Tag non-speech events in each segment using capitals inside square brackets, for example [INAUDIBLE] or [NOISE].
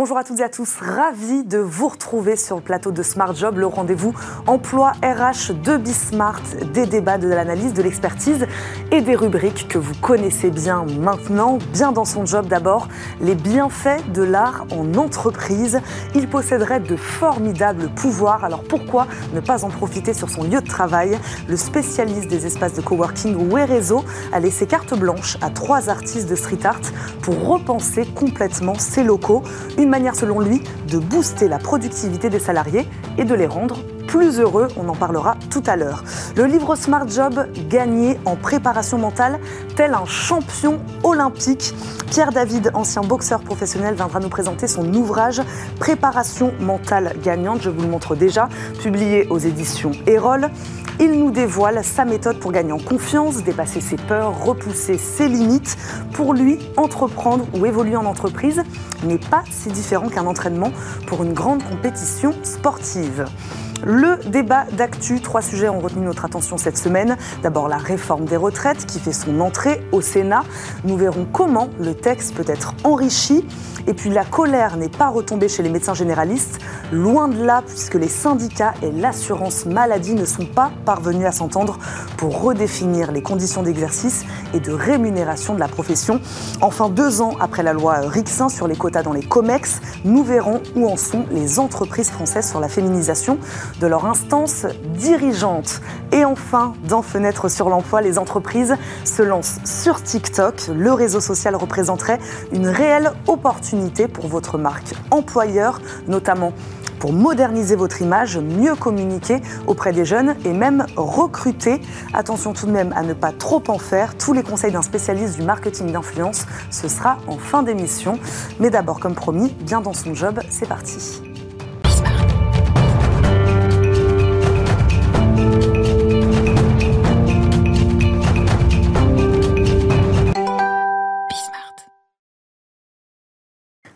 Bonjour à toutes et à tous, ravi de vous retrouver sur le plateau de Smart Job, le rendez-vous emploi RH de Bismart, des débats, de l'analyse, de l'expertise et des rubriques que vous connaissez bien maintenant. Bien dans son job d'abord, les bienfaits de l'art en entreprise. Il posséderait de formidables pouvoirs, alors pourquoi ne pas en profiter sur son lieu de travail? Le spécialiste des espaces de coworking Werezo a laissé carte blanche à trois artistes de street art pour repenser complètement ses locaux. Manière, selon lui, de booster la productivité des salariés et de les rendre plus heureux, on en parlera tout à l'heure. Le livre Smart Job, gagné en préparation mentale, tel un champion olympique. Pierre David, ancien boxeur professionnel, viendra nous présenter son ouvrage Préparation mentale gagnante, je vous le montre déjà, publié aux éditions Erol. Il nous dévoile sa méthode pour gagner en confiance, dépasser ses peurs, repousser ses limites. Pour lui, entreprendre ou évoluer en entreprise n'est pas si différent qu'un entraînement pour une grande compétition sportive. Le débat d'actu, trois sujets ont retenu notre attention cette semaine. D'abord la réforme des retraites qui fait son entrée au Sénat. Nous verrons comment le texte peut être enrichi. Et puis la colère n'est pas retombée chez les médecins généralistes, loin de là puisque les syndicats et l'assurance maladie ne sont pas parvenus à s'entendre pour redéfinir les conditions d'exercice et de rémunération de la profession. Enfin, deux ans après la loi Rixin sur les quotas dans les COMEX, nous verrons où en sont les entreprises françaises sur la féminisation de leur instance dirigeante. Et enfin, dans Fenêtre sur l'emploi, les entreprises se lancent sur TikTok. Le réseau social représenterait une réelle opportunité pour votre marque employeur, notamment pour moderniser votre image, mieux communiquer auprès des jeunes et même recruter. Attention tout de même à ne pas trop en faire. Tous les conseils d'un spécialiste du marketing d'influence, ce sera en fin d'émission. Mais d'abord, comme promis, bien dans son job, c'est parti.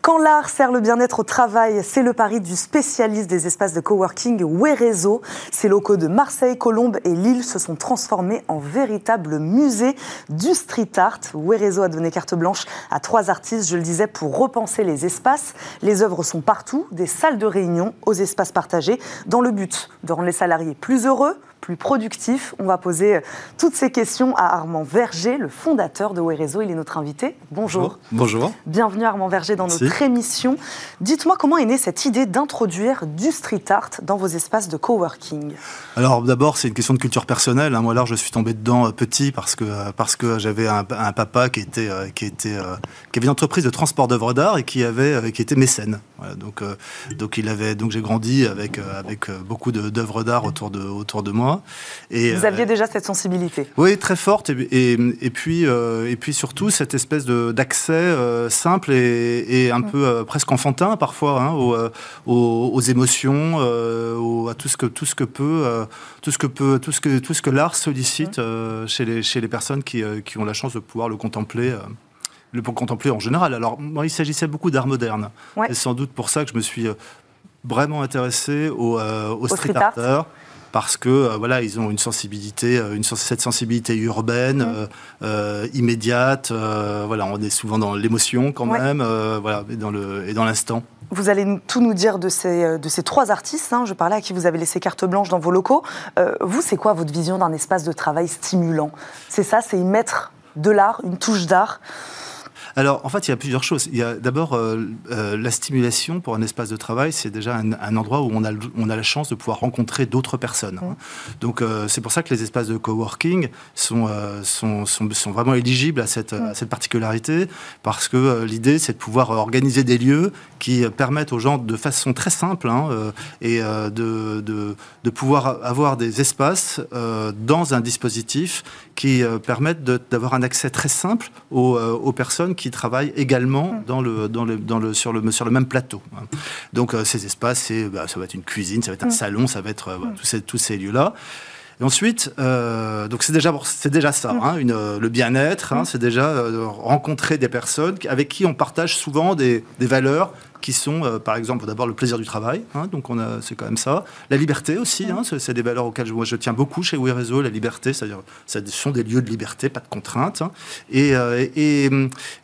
Quand l'art sert le bien-être au travail, c'est le pari du spécialiste des espaces de coworking Werezo. Ces locaux de Marseille, Colombes et Lille se sont transformés en véritable musée du street art. Werezo a donné carte blanche à trois artistes, je le disais, pour repenser les espaces. Les œuvres sont partout, des salles de réunion aux espaces partagés, dans le but de rendre les salariés plus heureux, plus productif On va poser euh, toutes ces questions à Armand Verger, le fondateur de Werezo. Il est notre invité. Bonjour. Bonjour. Bienvenue Armand Verger dans notre émission. Dites-moi comment est née cette idée d'introduire du street art dans vos espaces de coworking Alors d'abord, c'est une question de culture personnelle. Hein. Moi, là, je suis tombé dedans euh, petit parce que, euh, parce que j'avais un, papa qui, était, qui, était, qui avait une entreprise de transport d'œuvres d'art et qui, avait, qui était mécène. Donc, donc, il avait, donc j'ai grandi avec, avec beaucoup d'œuvres d'art autour de, autour de moi. Et, Vous aviez euh, déjà cette sensibilité Oui, très forte. Et, et, puis, euh, et puis surtout, cette espèce d'accès euh, simple et, un mm. peu presque enfantin parfois hein, aux, aux, émotions, à tout ce que, tout ce que peut, tout ce que, peut, tout ce que, tout ce que l'art sollicite mm. chez, les, chez les personnes qui, qui, ont la chance de pouvoir le contempler le contempler en général. Alors, moi, il s'agissait beaucoup d'art moderne. Ouais. Et sans doute pour ça que je me suis vraiment intéressé au, au, street, art parce que euh, voilà, ils ont une sensibilité, euh, cette sensibilité urbaine, mmh. euh, immédiate. voilà, on est souvent dans l'émotion quand même, voilà, et dans le et dans l'instant. Vous allez tout nous dire de ces, de ces trois artistes. Hein, je parlais à qui vous avez laissé carte blanche dans vos locaux. vous, c'est quoi votre vision d'un espace de travail stimulant? C'est ça, c'est y mettre de l'art, une touche d'art? Alors, en fait, il y a plusieurs choses. Il y a d'abord euh, euh, la stimulation pour un espace de travail, c'est déjà un, endroit où on a, on a la chance de pouvoir rencontrer d'autres personnes. Hein. Donc, euh, c'est pour ça que les espaces de coworking sont, sont, sont, sont, vraiment éligibles à cette, à cette particularité, parce que l'idée, c'est de pouvoir organiser des lieux qui permettent aux gens, de façon très simple, hein, et de, de, de, pouvoir avoir des espaces dans un dispositif qui permettent d'avoir un accès très simple aux, aux personnes qui qui travaillent également mmh. dans le, dans le, dans le, sur, le, sur le même plateau. Hein. Donc euh, ces espaces, bah, ça va être une cuisine, ça va être un mmh. salon, ça va être euh, tous ces, tous ces lieux-là. Et ensuite, euh, donc c'est déjà, c'est déjà ça, hein, une, le bien-être, hein, c'est déjà rencontrer des personnes avec qui on partage souvent des, des valeurs qui sont, par exemple, d'abord le plaisir du travail, hein, donc on a, c'est quand même ça. La liberté aussi, hein, c'est, des valeurs auxquelles je, moi, je tiens beaucoup chez Réseau, la liberté, c'est-à-dire, ce sont des lieux de liberté, pas de contraintes. et, et,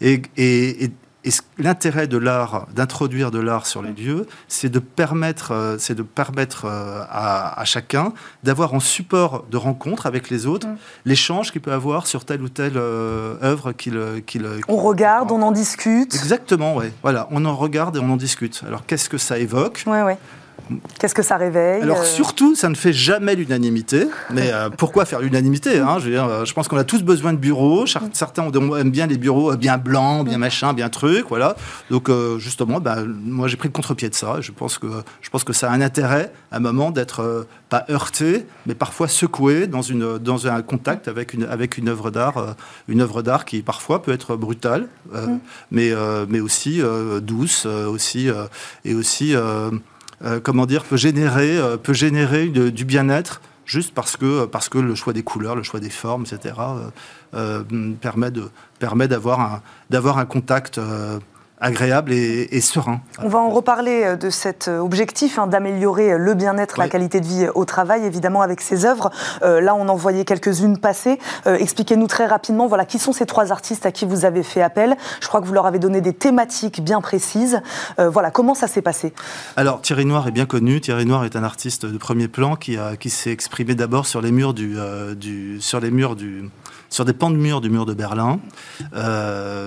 et, et et l'intérêt de l'art, d'introduire de l'art sur les lieux, c'est de permettre, euh, c'est de permettre euh, à, chacun d'avoir en support de rencontre avec les autres mm. l'échange qu'il peut avoir sur telle ou telle euh, œuvre qu'il. qu'il on regarde, on en discute. Exactement, oui. Voilà, on en regarde et on en discute. Alors qu'est-ce que ça évoque? Ouais, ouais. Qu'est-ce que ça réveille Alors euh surtout, ça ne fait jamais l'unanimité. Mais euh, [LAUGHS] pourquoi faire l'unanimité hein je, euh, je, pense qu'on a tous besoin de bureaux. Certains aiment bien les bureaux bien blancs, bien machin, bien truc, voilà. Donc justement, bah, moi j'ai pris le contre-pied de ça. Je pense que je pense que ça a un intérêt à un moment d'être pas heurté, mais parfois secoué dans une dans un contact avec une avec une œuvre d'art, une œuvre d'art qui parfois peut être brutale, mm. mais mais aussi douce, aussi et aussi comment dire, peut générer, euh, peut générer du bien-être juste parce que, parce que le choix des couleurs, le choix des formes, etc., euh, permet, permet d'avoir un, d'avoir un contact agréable et, serein. On va en reparler euh, de cet euh, objectif hein, d'améliorer euh, le bien-être, la qualité de vie au travail, évidemment avec ces œuvres. là, on en voyait quelques-unes passer. Expliquez-nous très rapidement, voilà, qui sont ces trois artistes à qui vous avez fait appel Je crois que vous leur avez donné des thématiques bien précises. voilà, comment ça s'est passé? Alors, Thierry Noir est bien connu. Thierry Noir est un artiste de premier plan qui, a, qui s'est exprimé d'abord sur les murs du, du, sur les murs du, sur des pans de murs du mur de Berlin.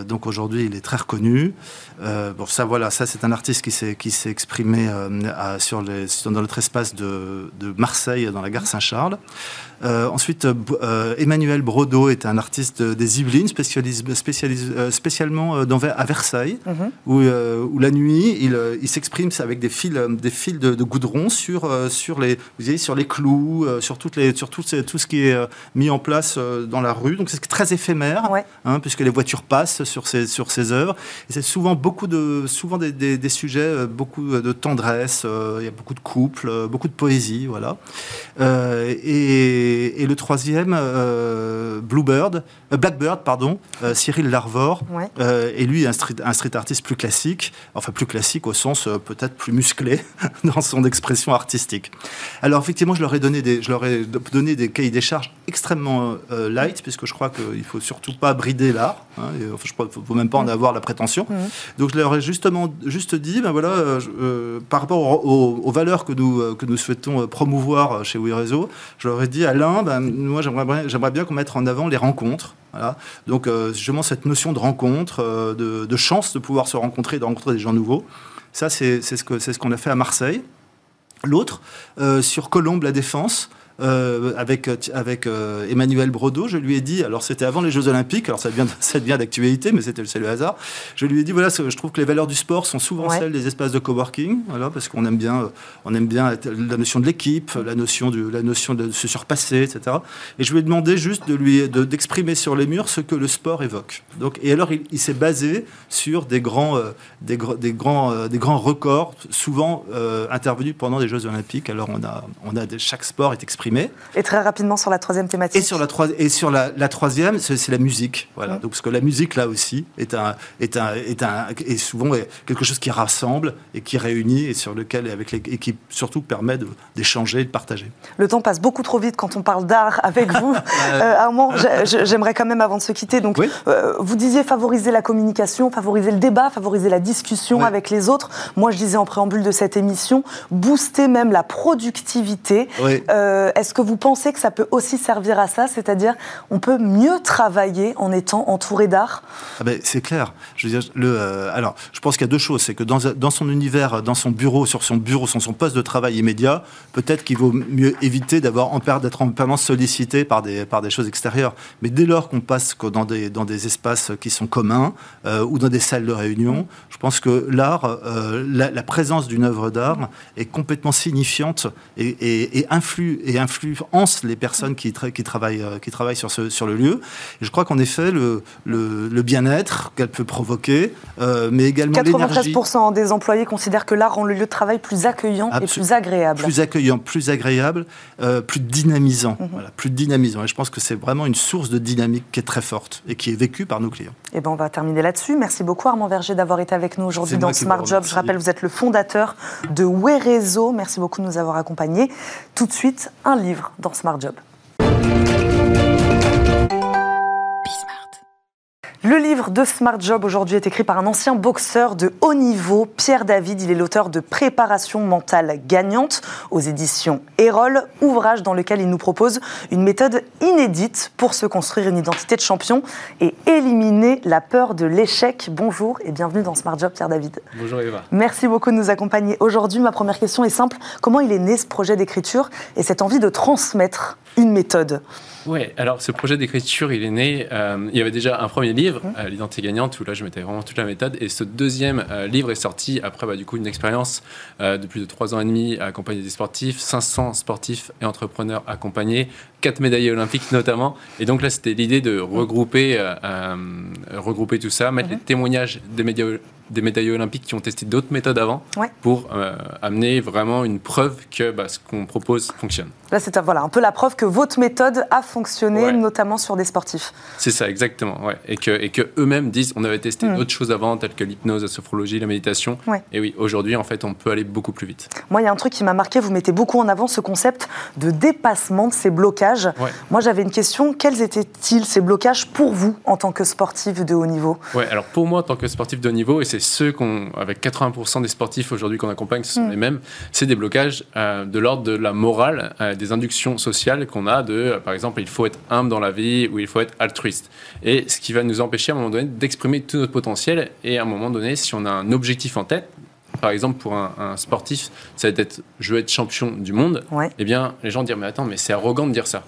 donc aujourd'hui, il est très reconnu. Euh, bon, ça, voilà, ça, c'est un artiste qui s'est, qui s'est exprimé euh, sur les, dans notre espace de, de Marseille, dans la gare Saint-Charles. Euh, ensuite, euh, Emmanuel Brodeau est un artiste des Yvelines, euh, spécialement dans, à Versailles, mhm. où, où, la nuit, il, il, s'exprime avec des fils, des fils de, goudron sur, sur, les, vous voyez, sur les clous, sur, toutes les, sur tout, tout, ce qui est mis en place dans la rue. Donc c'est très éphémère, hein, puisque les voitures passent sur ces, sur ces œuvres. Et c'est souvent, beaucoup de, souvent des, des, sujets, beaucoup de tendresse, il y a beaucoup de couples, beaucoup de poésie, voilà. et et, le troisième, euh, Bluebird, euh, Blackbird, pardon, euh, Cyril Larvor, et lui un street, un street artiste plus classique, enfin plus classique au sens peut-être plus musclé [LAUGHS] dans son expression artistique. Alors effectivement, je leur ai donné des, je leur ai donné des cahiers des charges extrêmement light, puisque je crois qu'il faut surtout pas brider l'art. Hein, enfin, je ne faut même pas en mm. avoir la prétention. Mm. Donc je leur ai justement juste dit, ben voilà, par rapport aux, valeurs que nous, que nous souhaitons promouvoir chez WeRezo, je leur ai dit, ben, moi j'aimerais bien qu'on mette en avant les rencontres. Voilà. Donc euh, justement cette notion de rencontre, euh, de, chance de pouvoir se rencontrer, de rencontrer des gens nouveaux, ça c'est ce qu'on ce qu'on a fait à Marseille. L'autre, euh, sur Colombe, la Défense, euh, avec, avec euh, Emmanuel Brodeau. Je lui ai dit, alors c'était avant les Jeux Olympiques, alors ça devient, [LAUGHS] ça devient d'actualité, mais c'était c'est le hasard. Je lui ai dit, voilà, je trouve que les valeurs du sport sont souvent celles des espaces de coworking, voilà, parce qu'on aime bien, euh, on aime bien la notion de l'équipe, la notion, de, la notion de se surpasser, etc. Et je lui ai demandé juste de lui, d'exprimer sur les murs ce que le sport évoque. Donc, et alors, il, s'est basé sur des grands, des, des, grands, des grands records, souvent intervenus pendant les Jeux Olympiques. Alors, on a, on a chaque sport est exprimé et très rapidement sur la troisième thématique. Et sur la, et sur la, troisième, c'est la musique. Voilà. Donc, parce que la musique, là aussi, est, un, est, un, est, un, est souvent quelque chose qui rassemble et qui réunit et, sur lequel, avec les, et qui surtout permet d'échanger et de partager. Le temps passe beaucoup trop vite quand on parle d'art avec vous. [LAUGHS] euh, Armand, j'aimerais quand même, avant de se quitter, donc, euh, vous disiez favoriser la communication, favoriser le débat, favoriser la discussion avec les autres. Moi, je disais en préambule de cette émission, booster même la productivité. Euh, est-ce que vous pensez que ça peut aussi servir à ça C'est-à-dire, on peut mieux travailler en étant entouré d'art? Ah ben, C'est clair. Je euh, alors, je pense qu'il y a deux choses. C'est que dans, son univers, dans son bureau, sur son bureau, sur son poste de travail immédiat, peut-être qu'il vaut mieux éviter d'avoir d'être en permanence sollicité par des, choses extérieures. Mais dès lors qu'on passe dans des, espaces qui sont communs euh, ou dans des salles de réunion, je pense que l'art, euh, la, présence d'une œuvre d'art est complètement signifiante et, et, et influe et influence les personnes qui, qui, travaillent, euh, qui travaillent sur, ce, sur le lieu. Et je crois qu'en effet, le, le, bien-être qu'elle peut provoquer, euh, mais également l'énergie. 93% des employés considèrent que l'art rend le lieu de travail plus accueillant et plus agréable. Plus accueillant, plus agréable, euh, plus dynamisant. Mhm. voilà, plus dynamisant. Et je pense que c'est vraiment une source de dynamique qui est très forte et qui est vécue par nos clients. Et eh ben on va terminer là-dessus. Merci beaucoup Armand Verger d'avoir été avec nous aujourd'hui dans Smart Job. Je rappelle, vous êtes le fondateur de Werezo. Merci beaucoup de nous avoir accompagnés. Tout de suite, un livre dans Smart Job. Le livre de Smart Job aujourd'hui est écrit par un ancien boxeur de haut niveau, Pierre David. Il est l'auteur de Préparation mentale gagnante aux éditions Erol, ouvrage dans lequel il nous propose une méthode inédite pour se construire une identité de champion et éliminer la peur de l'échec. Bonjour et bienvenue dans Smart Job, Pierre David. Bonjour Eva. Merci beaucoup de nous accompagner aujourd'hui. Ma première question est simple. Comment il est né ce projet d'écriture et cette envie de transmettre une méthode? Oui, alors ce projet d'écriture, il est né. Euh, il y avait déjà un premier livre, mmh. euh, L'identité gagnante, où là je mettais vraiment toute la méthode. Et ce deuxième euh, livre est sorti après bah, du coup une expérience de plus de trois ans et demi à accompagner des sportifs, 500 sportifs et entrepreneurs accompagnés, quatre médaillés olympiques notamment. Et donc là, c'était l'idée de regrouper, regrouper tout ça, mettre mmh. les témoignages des médias des médaillés olympiques qui ont testé d'autres méthodes avant pour euh, amener vraiment une preuve que bah, ce qu'on propose fonctionne. Là, c'est voilà, un peu la preuve que votre méthode a fonctionné, notamment sur des sportifs. C'est ça, exactement. Ouais. Et, que, et que eux-mêmes disent on avait testé hmm. d'autres choses avant, telles que l'hypnose, la sophrologie, la méditation. Et oui, aujourd'hui, en fait, on peut aller beaucoup plus vite. Moi, il y a un truc qui m'a marqué, vous mettez beaucoup en avant ce concept de dépassement de ces blocages. Moi, j'avais une question quels étaient-ils ces blocages pour vous en tant que sportif de haut niveau? Ouais, alors pour moi, en tant que sportif de haut niveau, et c'est ceux qu'on, avec 80% des sportifs aujourd'hui qu'on accompagne, ce sont mm. les mêmes, c'est des blocages euh, de l'ordre de la morale, euh, des inductions sociales qu'on a de, euh, par exemple, il faut être humble dans la vie ou il faut être altruiste. Et ce qui va nous empêcher à un moment donné d'exprimer tout notre potentiel et à un moment donné, si on a un objectif en tête, par exemple, pour un, sportif, ça va être je veux être champion du monde, eh bien, les gens diront mais attends, mais c'est arrogant de dire ça.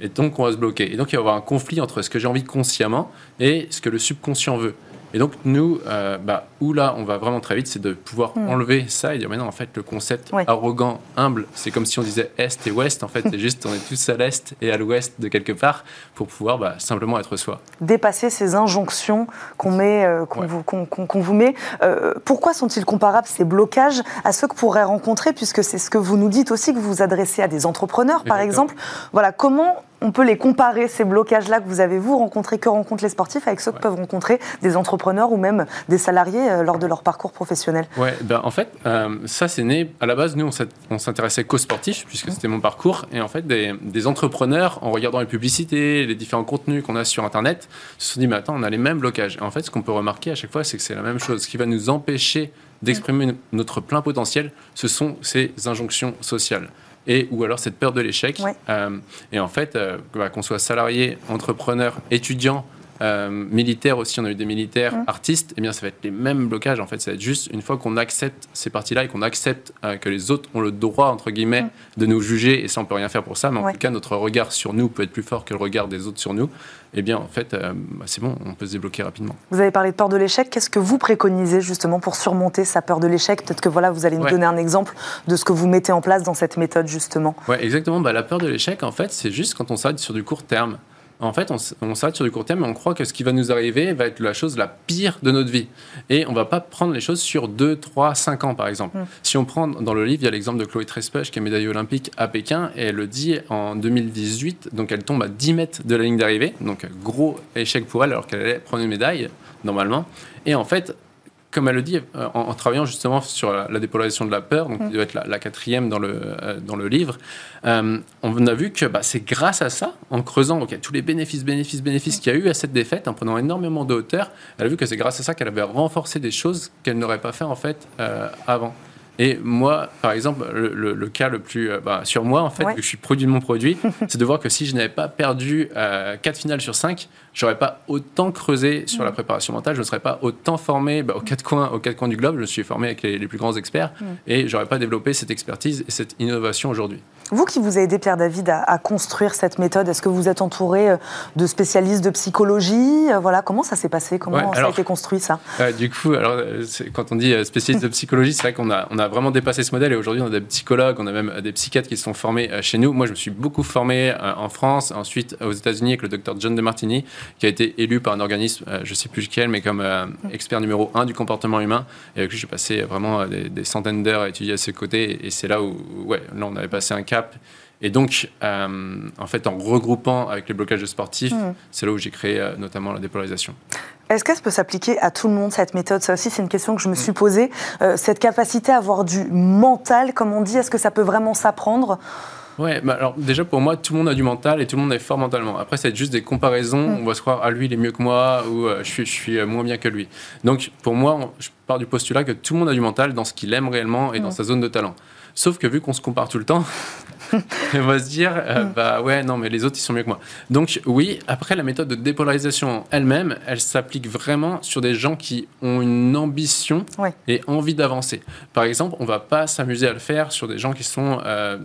Et donc, on va se bloquer. Et donc, il va y avoir un conflit entre ce que j'ai envie consciemment et ce que le subconscient veut. Et donc, nous, euh, bah, où là, on va vraiment très vite, c'est de pouvoir hmm. enlever ça et dire, maintenant, en fait, le concept arrogant, humble, c'est comme si on disait Est et Ouest. En fait, c'est [LAUGHS] juste, on est tous à l'Est et à l'Ouest de quelque part pour pouvoir bah, simplement être soi. Dépasser ces injonctions qu'on met, euh, qu'on vous, vous, met. Euh, pourquoi sont-ils comparables, ces blocages, à ceux que pourraient rencontrer, puisque c'est ce que vous nous dites aussi, que vous vous adressez à des entrepreneurs, par exemple? Voilà, comment on peut les comparer, ces blocages-là que vous avez, vous, rencontrés, que rencontrent les sportifs, avec ceux que peuvent rencontrer des entrepreneurs ou même des salariés euh, lors de leur parcours professionnel. Ouais, ben, en fait, euh, ça, c'est né, à la base, nous, on s'intéressait qu'aux sportifs, puisque c'était mon parcours, et en fait, des, entrepreneurs, en regardant les publicités, les différents contenus qu'on a sur Internet, se sont dit, mais attends, on a les mêmes blocages. Et en fait, ce qu'on peut remarquer à chaque fois, c'est que c'est la même chose. Ce qui va nous empêcher d'exprimer notre plein potentiel, ce sont ces injonctions sociales et ou alors cette peur de l'échec. Euh, et en fait, euh, bah, qu'on soit salarié, entrepreneur, étudiant, euh, militaire aussi, on a eu des militaires, artistes, et eh bien ça va être les mêmes blocages en fait. Ça va être juste une fois qu'on accepte ces parties-là et qu'on accepte que les autres ont le droit, entre guillemets, de nous juger, et ça on peut rien faire pour ça, mais en tout cas notre regard sur nous peut être plus fort que le regard des autres sur nous, eh bien, en fait, euh, bah, c'est bon, on peut se débloquer rapidement. Vous avez parlé de peur de l'échec. Qu'est-ce que vous préconisez justement pour surmonter sa peur de l'échec? Peut-être que voilà, vous allez nous donner un exemple de ce que vous mettez en place dans cette méthode justement. Oui, exactement. Bah, la peur de l'échec, en fait, c'est juste quand on s'arrête sur du court terme en fait, on, s'arrête sur du court terme et on croit que ce qui va nous arriver va être la chose la pire de notre vie. Et on va pas prendre les choses sur 2, 3, 5 ans, par exemple. Mm. Si on prend dans le livre, il y a l'exemple de Chloé Trespech, qui est médaillée olympique à Pékin, et elle le dit en 2018, donc elle tombe à 10 mètres de la ligne d'arrivée, donc gros échec pour elle, alors qu'elle allait prendre une médaille, normalement. Et en fait, comme elle le dit, euh, en, travaillant justement sur la, dépolarisation de la peur, donc mm. qui doit être la, quatrième dans le, euh, dans le livre, euh, on a vu que bah, c'est grâce à ça, en creusant tous les bénéfices, bénéfices, bénéfices qu'il y a eu à cette défaite, en prenant énormément de hauteur, elle a vu que c'est grâce à ça qu'elle avait renforcé des choses qu'elle n'aurait pas fait en fait avant. Et moi, par exemple, le, cas le plus bah, sur moi, en fait, que je suis produit de mon produit, [LAUGHS] c'est de voir que si je n'avais pas perdu 4 finales sur 5, j'aurais pas autant creusé sur la mm. préparation mentale, je ne serais pas autant formé bah, aux, quatre coins, aux quatre coins du globe. Je me suis formé avec les, plus grands experts mm. et j'aurais pas développé cette expertise et cette innovation aujourd'hui. Vous qui vous avez aidé, Pierre David, à, construire cette méthode, est-ce que vous êtes entouré euh, de spécialistes de psychologie? Euh, Voilà, comment ça s'est passé? Comment ça a été construit ça? Euh, Du coup, alors, quand on dit spécialiste de psychologie, c'est vrai qu'on a, on a vraiment dépassé ce modèle et aujourd'hui on a des psychologues, on a même des psychiatres qui se sont formés chez nous. Moi, je me suis beaucoup formé en France, ensuite aux États-Unis avec le docteur John DeMartini qui a été élu par un organisme, euh, je ne sais plus lequel, mais comme euh, expert numéro un du comportement humain. Et avec lui, j'ai passé vraiment des, centaines d'heures à étudier à ses côtés. Et c'est là où, ouais, là, on avait passé un cap. Et donc, euh, en fait, en regroupant avec les blocages sportifs, mmh. c'est là où j'ai créé notamment la dépolarisation. Est-ce qu'elle peut s'appliquer à tout le monde, cette méthode? Ça aussi, c'est une question que je me suis posée. cette capacité à avoir du mental, comme on dit, est-ce que ça peut vraiment s'apprendre? Ouais, bah alors déjà pour moi, tout le monde a du mental et tout le monde est fort mentalement. Après, c'est juste des comparaisons. Mm. On va se croire, ah lui, il est mieux que moi ou euh, je, suis, je suis euh, moins bien que lui. Donc pour moi, je pars du postulat que tout le monde a du mental dans ce qu'il aime réellement et dans mm. sa zone de talent. Sauf que vu qu'on se compare tout le temps, [LAUGHS] on va se dire, euh, bah ouais, non, mais les autres, ils sont mieux que moi. Donc oui, après, la méthode de dépolarisation elle-même, elle s'applique vraiment sur des gens qui ont une ambition et envie d'avancer. Par exemple, on va pas s'amuser à le faire sur des gens qui sont euh,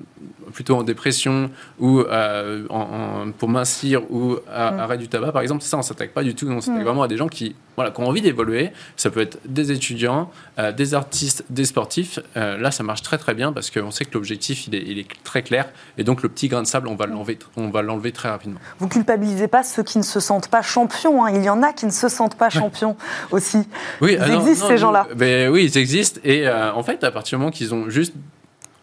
plutôt en dépression ou euh, en, pour mincir ou à, mm. arrêt du tabac, par exemple. Ça, on s'attaque pas du tout. On s'attaque mm. vraiment à des gens qui, voilà, qui ont envie d'évoluer. Ça peut être des étudiants, des artistes, des sportifs. là, ça marche très très bien parce qu'on sait que l'objectif, il est, il est très clair et donc le petit grain de sable, on va l'enlever, on va l'enlever très rapidement. Vous culpabilisez pas ceux qui ne se sentent pas champions. Hein. Il y en a qui ne se sentent pas champions aussi. Oui, ils existent ces gens-là. Ben, oui, ils existent. Et euh, en fait, à partir du moment qu'ils ont juste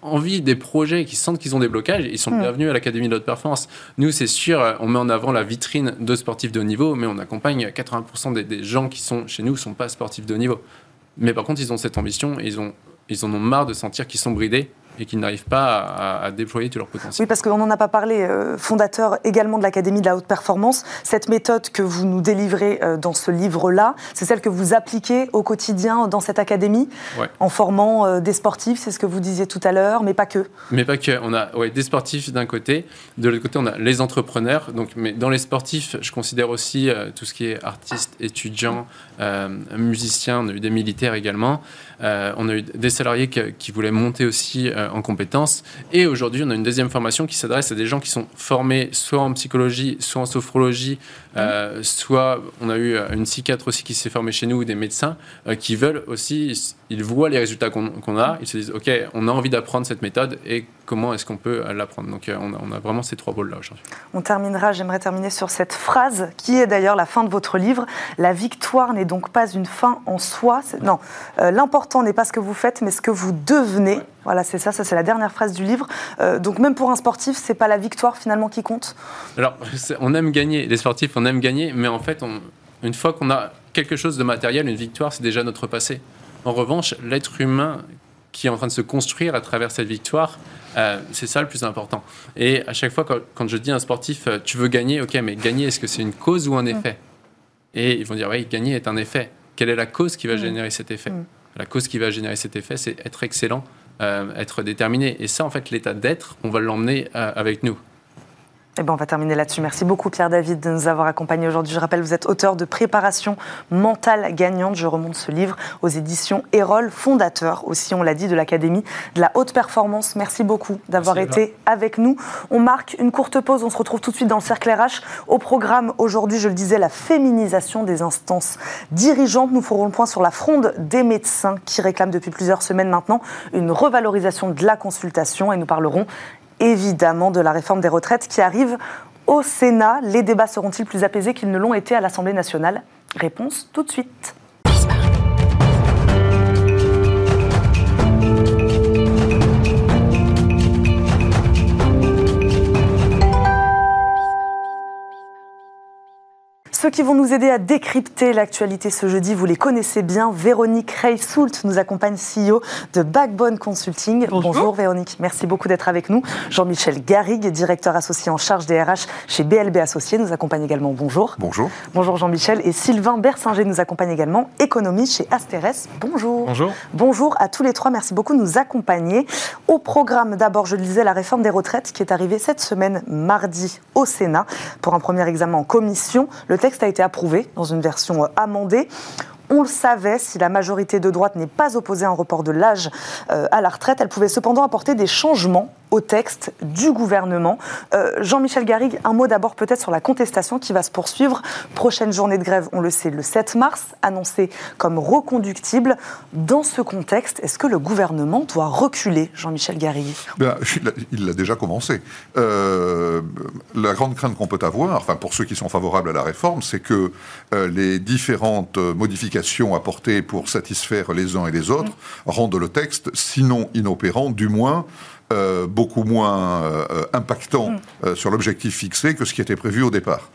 envie des projets, qui sentent qu'ils ont des blocages, ils sont hmm. bienvenus à l'Académie de haute performance. Nous, c'est sûr, on met en avant la vitrine de sportifs de haut niveau, mais on accompagne 80% des, des, gens qui sont chez nous ne sont pas sportifs de haut niveau. Mais par contre, ils ont cette ambition et ils, ont, ils en ont marre de sentir qu'ils sont bridés et qui n'arrivent pas à, déployer tout leur potentiel. Oui, parce qu'on n'en a pas parlé, euh, fondateur également de l'Académie de la haute performance. Cette méthode que vous nous délivrez euh, dans ce livre-là, c'est celle que vous appliquez au quotidien dans cette académie, en formant euh, des sportifs, c'est ce que vous disiez tout à l'heure, mais pas que. Mais pas que. On a ouais, des sportifs d'un côté, de l'autre côté, on a les entrepreneurs. Donc, mais dans les sportifs, je considère aussi tout ce qui est artistes, étudiants, musiciens, on a eu des militaires également. On a eu des salariés qui voulaient monter aussi euh, en compétences. Et aujourd'hui, on a une deuxième formation qui s'adresse à des gens qui sont formés soit en psychologie, soit en sophrologie, euh, soit on a eu une psychiatre aussi qui s'est formée chez nous, des médecins euh, qui veulent aussi, ils voient les résultats qu'on a, ils se disent, OK, on a envie d'apprendre cette méthode et comment est-ce qu'on peut l'apprendre Donc on a, vraiment ces trois rôles-là aujourd'hui. On terminera, j'aimerais terminer sur cette phrase qui est d'ailleurs la fin de votre livre. La victoire n'est donc pas une fin en soi. Non, l'important n'est pas ce que vous faites, mais ce que vous devenez. Voilà, c'est ça, ça c'est la dernière phrase du livre. Euh, donc même pour un sportif, c'est pas la victoire finalement qui compte? Alors, on aime gagner, les sportifs, on aime gagner, mais en fait, une fois qu'on a quelque chose de matériel, une victoire, c'est déjà notre passé. En revanche, l'être humain qui est en train de se construire à travers cette victoire, euh, c'est ça le plus important. Et à chaque fois, quand, je dis à un sportif, euh, tu veux gagner, ok, mais gagner, est-ce que c'est une cause ou un mm. effet? Et ils vont dire, oui, gagner est un effet. Quelle est la cause qui va mm. générer cet effet? Mm. La cause qui va générer cet effet, c'est être excellent euh, être déterminé. Et ça, en fait, l'état d'être, on va l'emmener euh, avec nous. Eh ben, on va terminer là-dessus. Merci beaucoup Pierre David de nous avoir accompagnés aujourd'hui. Je rappelle, vous êtes auteur de Préparation mentale gagnante. Je remonte ce livre aux éditions Erol, fondateur aussi, on l'a dit, de l'Académie de la haute performance. Merci beaucoup d'avoir été avec nous. On marque une courte pause. On se retrouve tout de suite dans le cercle RH. Au programme aujourd'hui, je le disais, la féminisation des instances dirigeantes. Nous ferons le point sur la fronde des médecins qui réclament depuis plusieurs semaines maintenant une revalorisation de la consultation et nous parlerons évidemment de la réforme des retraites qui arrive au Sénat. Les débats seront-ils plus apaisés qu'ils ne l'ont été à l'Assemblée nationale? Réponse tout de suite. Ceux qui vont nous aider à décrypter l'actualité ce jeudi, vous les connaissez bien. Véronique Reysoult nous accompagne, CEO de Backbone Consulting. Bonjour. Véronique, merci beaucoup d'être avec nous. Jean-Michel Garrigue, directeur associé en charge des RH chez BLB Associés, nous accompagne également. Bonjour. Bonjour. Bonjour Jean-Michel. Et Sylvain Bersinger nous accompagne également, économie chez Asteres. Bonjour. Bonjour. Bonjour à tous les trois. Merci beaucoup de nous accompagner. Au programme, d'abord, je le disais, la réforme des retraites qui est arrivée cette semaine, mardi, au Sénat, pour un premier examen en commission. Le texte a été approuvé dans une version euh, amendée. On le savait, si la majorité de droite n'est pas opposée à un report de l'âge euh, à la retraite, elle pouvait cependant apporter des changements au texte du gouvernement. Euh, Jean-Michel Garrigue, un mot d'abord peut-être sur la contestation qui va se poursuivre. Prochaine journée de grève, on le sait, le 7 mars, annoncée comme reconductible. Dans ce contexte, est-ce que le gouvernement doit reculer, Jean-Michel Garrigue? Ben, Il l'a déjà commencé. Euh, la grande crainte qu'on peut avoir, enfin pour ceux qui sont favorables à la réforme, c'est que les différentes modifications apportées pour satisfaire les uns et les autres rendent le texte, sinon inopérant, du moins euh, beaucoup moins euh, impactant mm. euh, sur l'objectif fixé que ce qui était prévu au départ.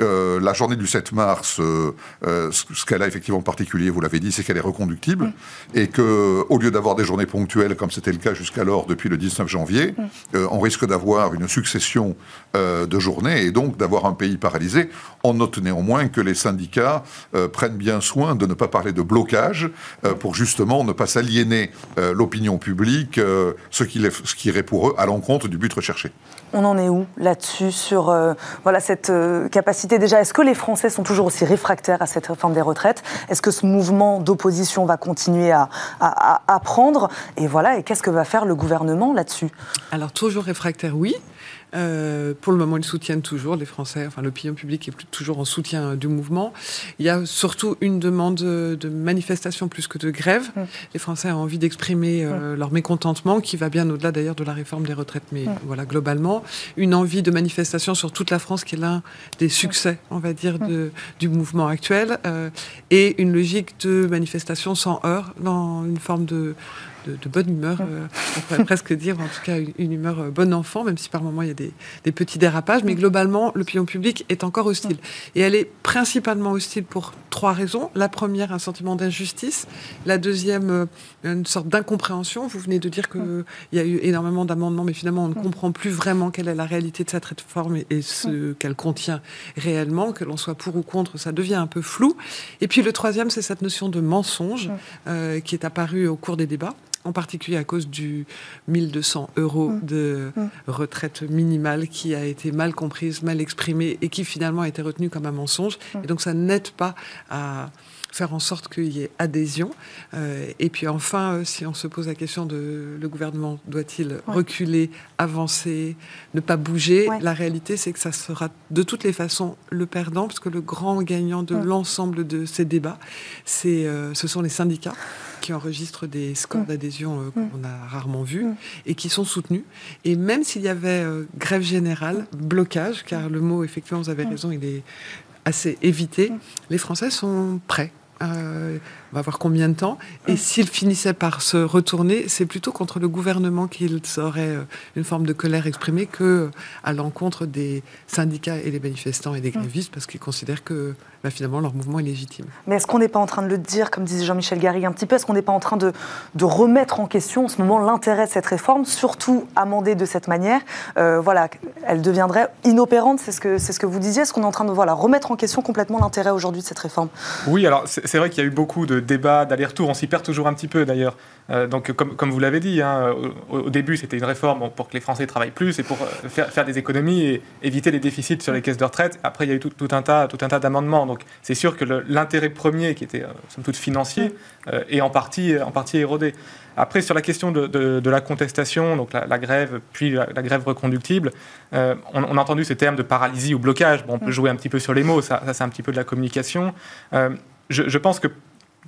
Euh, la journée du 7 mars, euh, euh, ce qu'elle a effectivement de particulier, vous l'avez dit, c'est qu'elle est reconductible Mm. et que au lieu d'avoir des journées ponctuelles comme c'était le cas jusqu'alors depuis le 19 janvier, Mm. euh, on risque d'avoir une succession euh, de journées et donc d'avoir un pays paralysé. On note néanmoins que les syndicats euh, prennent bien soin de ne pas parler de blocage euh, pour justement ne pas s'aliéner euh, l'opinion publique, euh, ce, qui les- ce qui irait pour eux à l'encontre du but recherché. On en est où là-dessus sur euh, voilà cette euh, déjà Est-ce que les Français sont toujours aussi réfractaires à cette réforme des retraites? Est-ce que ce mouvement d'opposition va continuer à, à, à- à prendre? Et voilà, et qu'est-ce que va faire le gouvernement là-dessus? Alors, toujours réfractaire, oui. Euh, pour le moment, ils soutiennent toujours les Français. Enfin, l'opinion publique est plus- toujours en soutien euh, du mouvement. Il y a surtout une demande euh, de manifestation plus que de grève. Mm. Les Français ont envie d'exprimer euh, leur mécontentement, qui va bien au-delà d'ailleurs de la réforme des retraites, mais voilà globalement une envie de manifestation sur toute la France, qui est l'un des succès, on va dire, de, du mouvement actuel, euh, et une logique de manifestation sans heurts, dans une forme de de, bonne humeur, euh, on pourrait presque dire, en tout cas une, humeur euh, bon enfant, même si par moments il y a des, petits dérapages, mais globalement l'opinion publique est encore hostile. Et elle est principalement hostile pour trois raisons. La première, un sentiment d'injustice. La deuxième, euh, une sorte d'incompréhension. Vous venez de dire qu'il y a eu énormément d'amendements, mais finalement on ne comprend plus vraiment quelle est la réalité de cette réforme et, et ce qu'elle contient réellement, que l'on soit pour ou contre, ça devient un peu flou. Et puis le troisième, c'est cette notion de mensonge qui est apparue au cours des débats en particulier à cause du 1200 euros de retraite minimale qui a été mal comprise, mal exprimée et qui finalement a été retenue comme un mensonge. Et donc ça n'aide pas à faire en sorte qu'il y ait adhésion. Euh, et puis enfin, euh, si on se pose la question de le gouvernement doit-il reculer, avancer, ne pas bouger, Ouais. la réalité c'est que ça sera de toutes les façons le perdant, parce que le grand gagnant de l'ensemble de ces débats, c'est, euh, ce sont les syndicats qui enregistrent des scores d'adhésion euh, qu'on a rarement vus et qui sont soutenus. Et même s'il y avait euh, grève générale, blocage, car le mot, effectivement, vous avez raison, il est assez évité, les Français sont prêts. Euh, on va voir combien de temps. Et s'ils finissaient par se retourner, c'est plutôt contre le gouvernement qu'ils auraient euh, une forme de colère exprimée que euh, à l'encontre des syndicats et des manifestants et des grévistes, parce qu'ils considèrent que bah, finalement leur mouvement est légitime. Mais est-ce qu'on n'est pas en train de le dire, comme disait Jean-Michel Garrigue un petit peu, est-ce qu'on n'est pas en train de, de remettre en question en ce moment l'intérêt de cette réforme, surtout amendée de cette manière? Euh, Voilà, elle deviendrait inopérante, c'est ce que, c'est ce que vous disiez. Est-ce qu'on est en train de voilà, remettre en question complètement l'intérêt aujourd'hui de cette réforme? Oui, alors c'est c'est vrai qu'il y a eu beaucoup de débats, d'allers-retours. On s'y perd toujours un petit peu d'ailleurs. Euh, donc, comme, comme vous l'avez dit, hein, au, au début, c'était une réforme pour que les Français travaillent plus et pour euh, faire, faire des économies et éviter les déficits sur les caisses de retraite. Après, il y a eu tout, tout un tas, tout un tas d'amendements. Donc, c'est sûr que l'intérêt premier, qui était euh, somme toute financier, euh, est en partie, en partie érodé. Après, sur la question de, de- de la contestation, donc la, la grève, puis la, la grève reconductible, euh, on, on a entendu ces termes de paralysie ou blocage. Bon, on peut jouer un petit peu sur les mots, ça, ça, c'est un petit peu de la communication. Euh, je, je pense que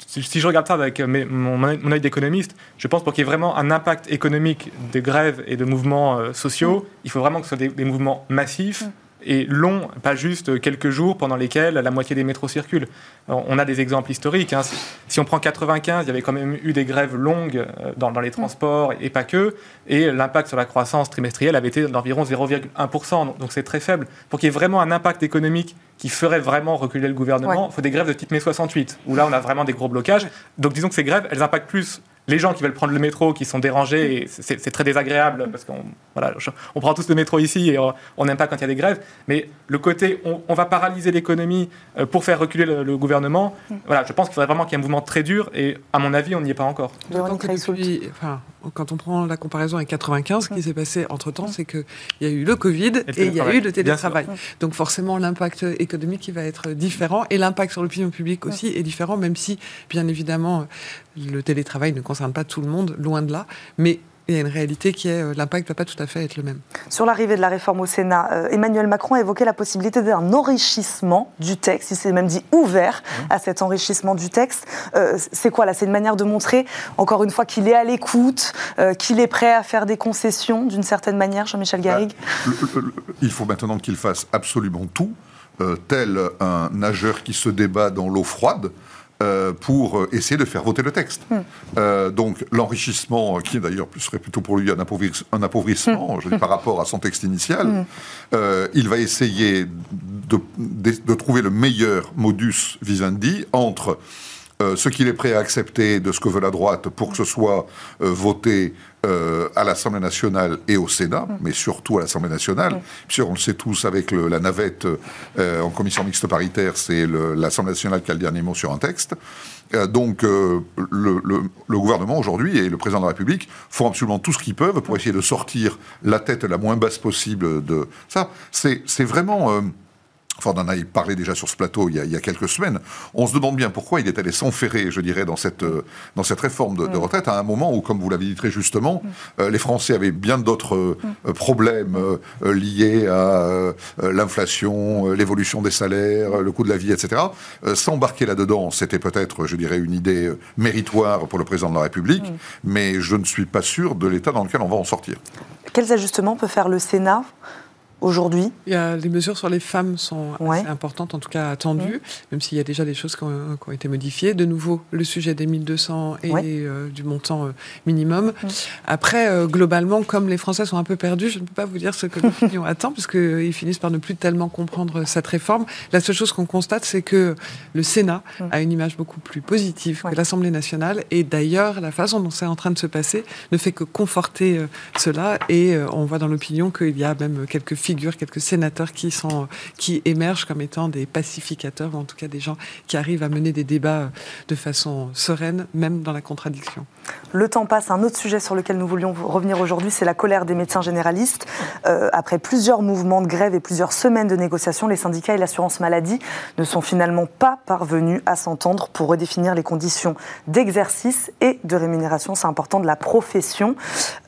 si je regarde ça avec mes- mon, mon œil d'économiste, je pense pour qu'il y ait vraiment un impact économique des grèves et de mouvements euh, sociaux, il faut vraiment que ce soit des, des mouvements massifs et longs, pas juste quelques jours pendant lesquels la moitié des métros circulent. Alors, on a des exemples historiques. hein. Si, on prend 95, il y avait quand même eu des grèves longues euh, dans, dans les transports et pas que, et l'impact sur la croissance trimestrielle avait été d'environ 0,1%. Donc donc c'est très faible. Pour qu'il y ait vraiment un impact économique qui ferait vraiment reculer le gouvernement, il faut des grèves de type mai 68, où là on a vraiment des gros blocages. Donc disons que ces grèves, elles impactent plus les gens qui veulent prendre le métro, qui sont dérangés, et c'est c'est très désagréable, parce qu'on voilà, on prend tous le métro ici et on n'aime pas quand il y a des grèves, mais le côté on, on va paralyser l'économie euh, pour faire reculer le, le gouvernement, voilà, je pense qu'il faudrait vraiment qu'il y ait un mouvement très dur, et à mon avis, on n'y est pas encore. Depuis, enfin, quand on prend la comparaison avec 95, ce qui s'est passé entre-temps, c'est qu'il y a eu le Covid et il y a télétravail. eu le télétravail. Donc forcément, l'impact économique il va être différent et l'impact sur l'opinion publique aussi est différent, même si, bien évidemment, le télétravail ne concerne pas tout le monde, loin de là. Mais il y a une réalité qui est euh, l'impact ne va pas tout à fait être le même. Sur l'arrivée de la réforme au Sénat, euh, Emmanuel Macron a évoqué la possibilité d'un enrichissement du texte. Il s'est même dit ouvert à cet enrichissement du texte. Euh, c'est quoi là C'est une manière de montrer, encore une fois, qu'il est à l'écoute, euh, qu'il est prêt à faire des concessions d'une certaine manière, Jean-Michel Garrigue? Le- le- le- il faut maintenant qu'il fasse absolument tout, euh, tel un nageur qui se débat dans l'eau froide. Euh, pour euh, essayer de faire voter le texte. Euh, donc l'enrichissement, qui d'ailleurs serait plutôt pour lui un, appauvris- un appauvrissement je dis, par rapport à son texte initial, euh, il va essayer de, de, trouver le meilleur modus vivendi entre euh, ce qu'il est prêt à accepter de ce que veut la droite pour que ce soit euh, voté euh, à l'Assemblée nationale et au Sénat, mm. mais surtout à l'Assemblée nationale. Mm. Puisque on le sait tous avec la navette en commission mixte paritaire, c'est l'Assemblée nationale qui a le dernier mot sur un texte. donc le, le, gouvernement aujourd'hui et le président de la République font absolument tout ce qu'ils peuvent pour essayer de sortir la tête la moins basse possible de ça. C'est vraiment enfin on en a parlé déjà sur ce plateau il y, a, quelques semaines, on se demande bien pourquoi il est allé s'enferrer, je dirais, dans cette, euh, dans cette réforme de, retraite à un moment où, comme vous l'avez dit très justement, euh, les Français avaient bien d'autres euh, problèmes liés à l'inflation, l'évolution des salaires, le coût de la vie, etc. S'embarquer là-dedans, c'était peut-être, je dirais, une idée méritoire pour le président de la République, mais je ne suis pas sûr de l'état dans lequel on va en sortir. Quels ajustements peut faire le Sénat aujourd'hui Il y a, Les mesures sur les femmes sont assez importantes, en tout cas attendues, même s'il y a déjà des choses qui ont, été modifiées. De nouveau, le sujet des 1200 et euh, du montant euh, minimum. Après, euh, globalement, comme les Français sont un peu perdus, je ne peux pas vous dire ce que l'opinion [LAUGHS] attend, parce qu'ils finissent par ne plus tellement comprendre cette réforme. La seule chose qu'on constate, c'est que le Sénat a une image beaucoup plus positive que l'Assemblée nationale. Et d'ailleurs, la façon dont c'est en train de se passer ne fait que conforter cela. Et on voit dans l'opinion qu'il y a même quelques quelques sénateurs qui, sont, qui émergent comme étant des pacificateurs, ou en tout cas des gens qui arrivent à mener des débats de façon sereine, même dans la contradiction. Le temps passe. Un autre sujet sur lequel nous voulions revenir aujourd'hui, c'est la colère des médecins généralistes. Euh, après plusieurs mouvements de grève et plusieurs semaines de négociations, les syndicats et l'assurance maladie ne sont finalement pas parvenus à s'entendre pour redéfinir les conditions d'exercice et de rémunération. C'est important de la profession.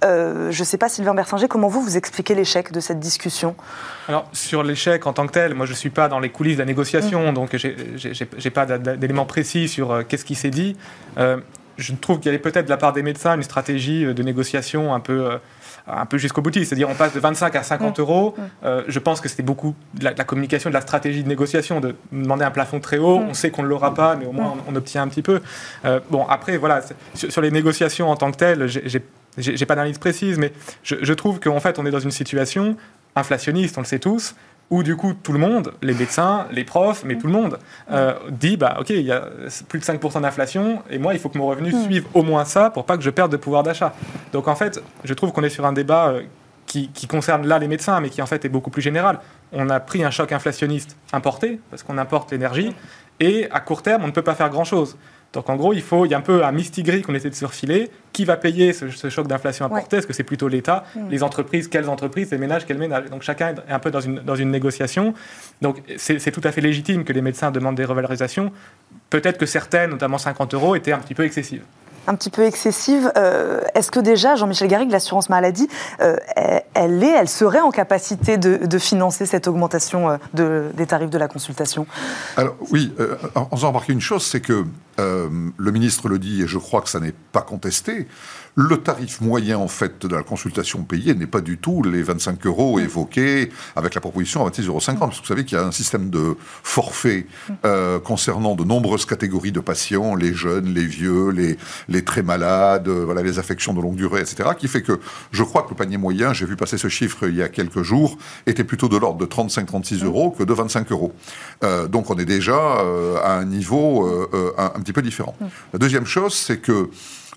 Euh, je ne sais pas, Sylvain Bersinger, comment vous vous expliquez l'échec de cette discussion? Alors, sur l'échec en tant que tel, moi je ne suis pas dans les coulisses de la négociation, mm. donc je n'ai pas d'éléments précis sur euh, qu'est-ce qui s'est dit. Euh, je trouve qu'il y avait peut-être de la part des médecins une stratégie euh, de négociation un peu, un peu jusqu'au boutiste. C'est-à-dire, on passe de 25 à 50 mm. euros. Mm. je pense que c'était beaucoup de la, communication, de la stratégie de négociation, de demander un plafond très haut. On sait qu'on ne l'aura pas, mais au moins on, obtient un petit peu. bon, après, voilà, sur, sur, les négociations en tant que telles, j'ai pas d'analyse précise, mais je, je trouve qu'en fait, on est dans une situation inflationniste, on le sait tous, où du coup tout le monde, les médecins, les profs, mais tout le monde, euh, dit bah ok, il y a plus de 5% d'inflation et moi il faut que mon revenu mm. suive au moins ça pour pas que je perde de pouvoir d'achat. Donc en fait, je trouve qu'on est sur un débat euh, qui, qui, concerne là les médecins, mais qui en fait est beaucoup plus général. On a pris un choc inflationniste importé parce qu'on importe l'énergie et à court terme on ne peut pas faire grand chose. Donc en gros, il faut, il y a un peu un mystigris qu'on essaie de se refiler. Qui va payer ce, choc d'inflation importé Est-ce que c'est plutôt l'État? Mm. Les entreprises Quelles entreprises? Les ménages Quels ménages? Donc chacun est un peu dans une, dans une négociation. Donc c'est tout à fait légitime que les médecins demandent des revalorisations. Peut-être que certaines, notamment 50 euros, étaient un petit peu excessives un petit peu excessive. Euh, est-ce que déjà, Jean-Michel Garrigue, l'assurance maladie, euh, elle, est, elle serait en capacité de, financer cette augmentation euh, de, des tarifs de la consultation? Alors oui, on s'en remarqué une chose, c'est que le ministre le dit, et je crois que ça n'est pas contesté, le tarif moyen, en fait, de la consultation payée n'est pas du tout les 25 euros évoqués avec la proposition à 26,50 euros. Parce que vous savez qu'il y a un système de forfait euh, concernant de nombreuses catégories de patients, les jeunes, les vieux, les, les très malades, euh, voilà, les affections de longue durée, etc., qui fait que je crois que le panier moyen, j'ai vu passer ce chiffre il y a quelques jours, était plutôt de l'ordre de 35-36 mm. euros que de 25 euros. Euh, donc on est déjà à un niveau un, un, petit peu différent. La deuxième chose, c'est que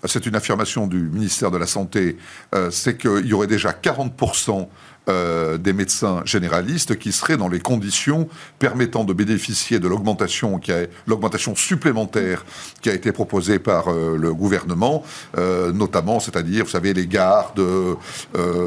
c'est une affirmation du ministère de la Santé, euh, c'est qu'il y aurait déjà 40% euh, des médecins généralistes qui seraient dans les conditions permettant de bénéficier de l'augmentation qui a l'augmentation supplémentaire qui a été proposée par euh, le gouvernement, euh, notamment, c'est-à-dire, vous savez, les gardes,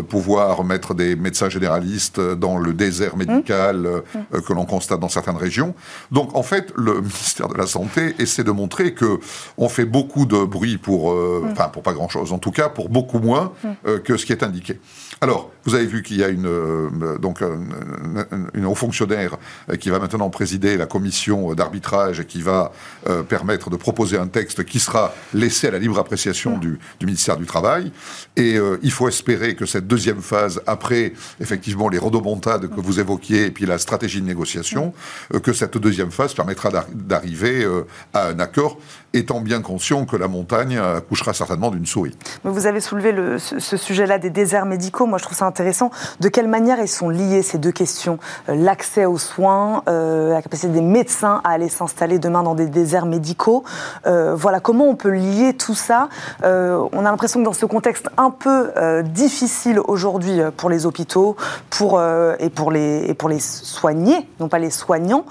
pouvoir mettre des médecins généralistes dans le désert médical mmh. que l'on constate dans certaines régions. Donc, en fait, le [LAUGHS] ministère de la Santé essaie de montrer que on fait beaucoup de bruit pour, mmh. enfin, pour pas grand-chose, en tout cas, pour beaucoup moins mmh. que ce qui est indiqué. Alors, vous avez vu qu'il y a une, euh, donc une, haut fonctionnaire euh, qui va maintenant présider la commission d'arbitrage et qui va euh, permettre de proposer un texte qui sera laissé à la libre appréciation du, ministère du Travail. Et il faut espérer que cette deuxième phase, après effectivement les rodomontades que vous évoquiez et puis la stratégie de négociation, que cette deuxième phase permettra d'arriver à un accord, étant bien conscient que la montagne accouchera certainement d'une souris. Vous avez soulevé ce, ce sujet-là des déserts médicaux. Moi, je trouve ça intéressant De quelle manière elles sont liées ces deux questions? L'accès aux soins, la capacité des médecins à aller s'installer demain dans des déserts médicaux. voilà, comment on peut lier tout ça? On a l'impression que dans ce contexte un peu difficile aujourd'hui pour les hôpitaux et, pour les, et pour les soignés, non pas les soignants,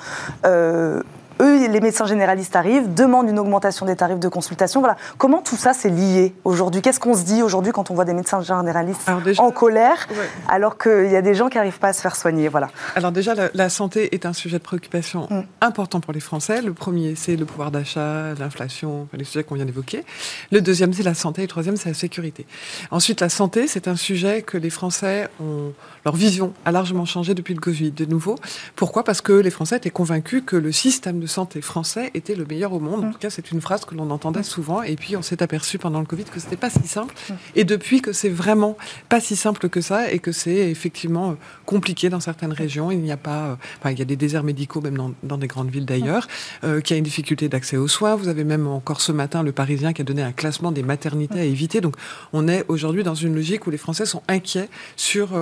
eux, les médecins généralistes arrivent, demandent une augmentation des tarifs de consultation. Voilà. Comment tout ça s'est lié aujourd'hui? Qu'est-ce qu'on se dit aujourd'hui quand on voit des médecins généralistes en colère, alors qu'il y a des gens qui n'arrivent pas à se faire soigner? Voilà. Alors déjà, la, santé est un sujet de préoccupation mm. important pour les Français. Le premier, c'est le pouvoir d'achat, l'inflation, les sujets qu'on vient d'évoquer. Le deuxième, c'est la santé. Et le troisième, c'est la sécurité. Ensuite, la santé, c'est un sujet que les Français ont... Leur vision a largement changé depuis le Covid, de nouveau. Pourquoi? Parce que les Français étaient convaincus que le système de santé français était le meilleur au monde. En mm. tout cas, c'est une phrase que l'on entendait mm. souvent. Et puis, on s'est aperçu pendant le Covid que c'était pas si simple. Mm. Et depuis que c'est vraiment pas si simple que ça et que c'est effectivement euh, compliqué dans certaines régions. Il n'y a pas, euh, il y a des déserts médicaux même dans, des grandes villes d'ailleurs, euh, qui a une difficulté d'accès aux soins. Vous avez même encore ce matin le Parisien qui a donné un classement des maternités à éviter. Donc, on est aujourd'hui dans une logique où les Français sont inquiets sur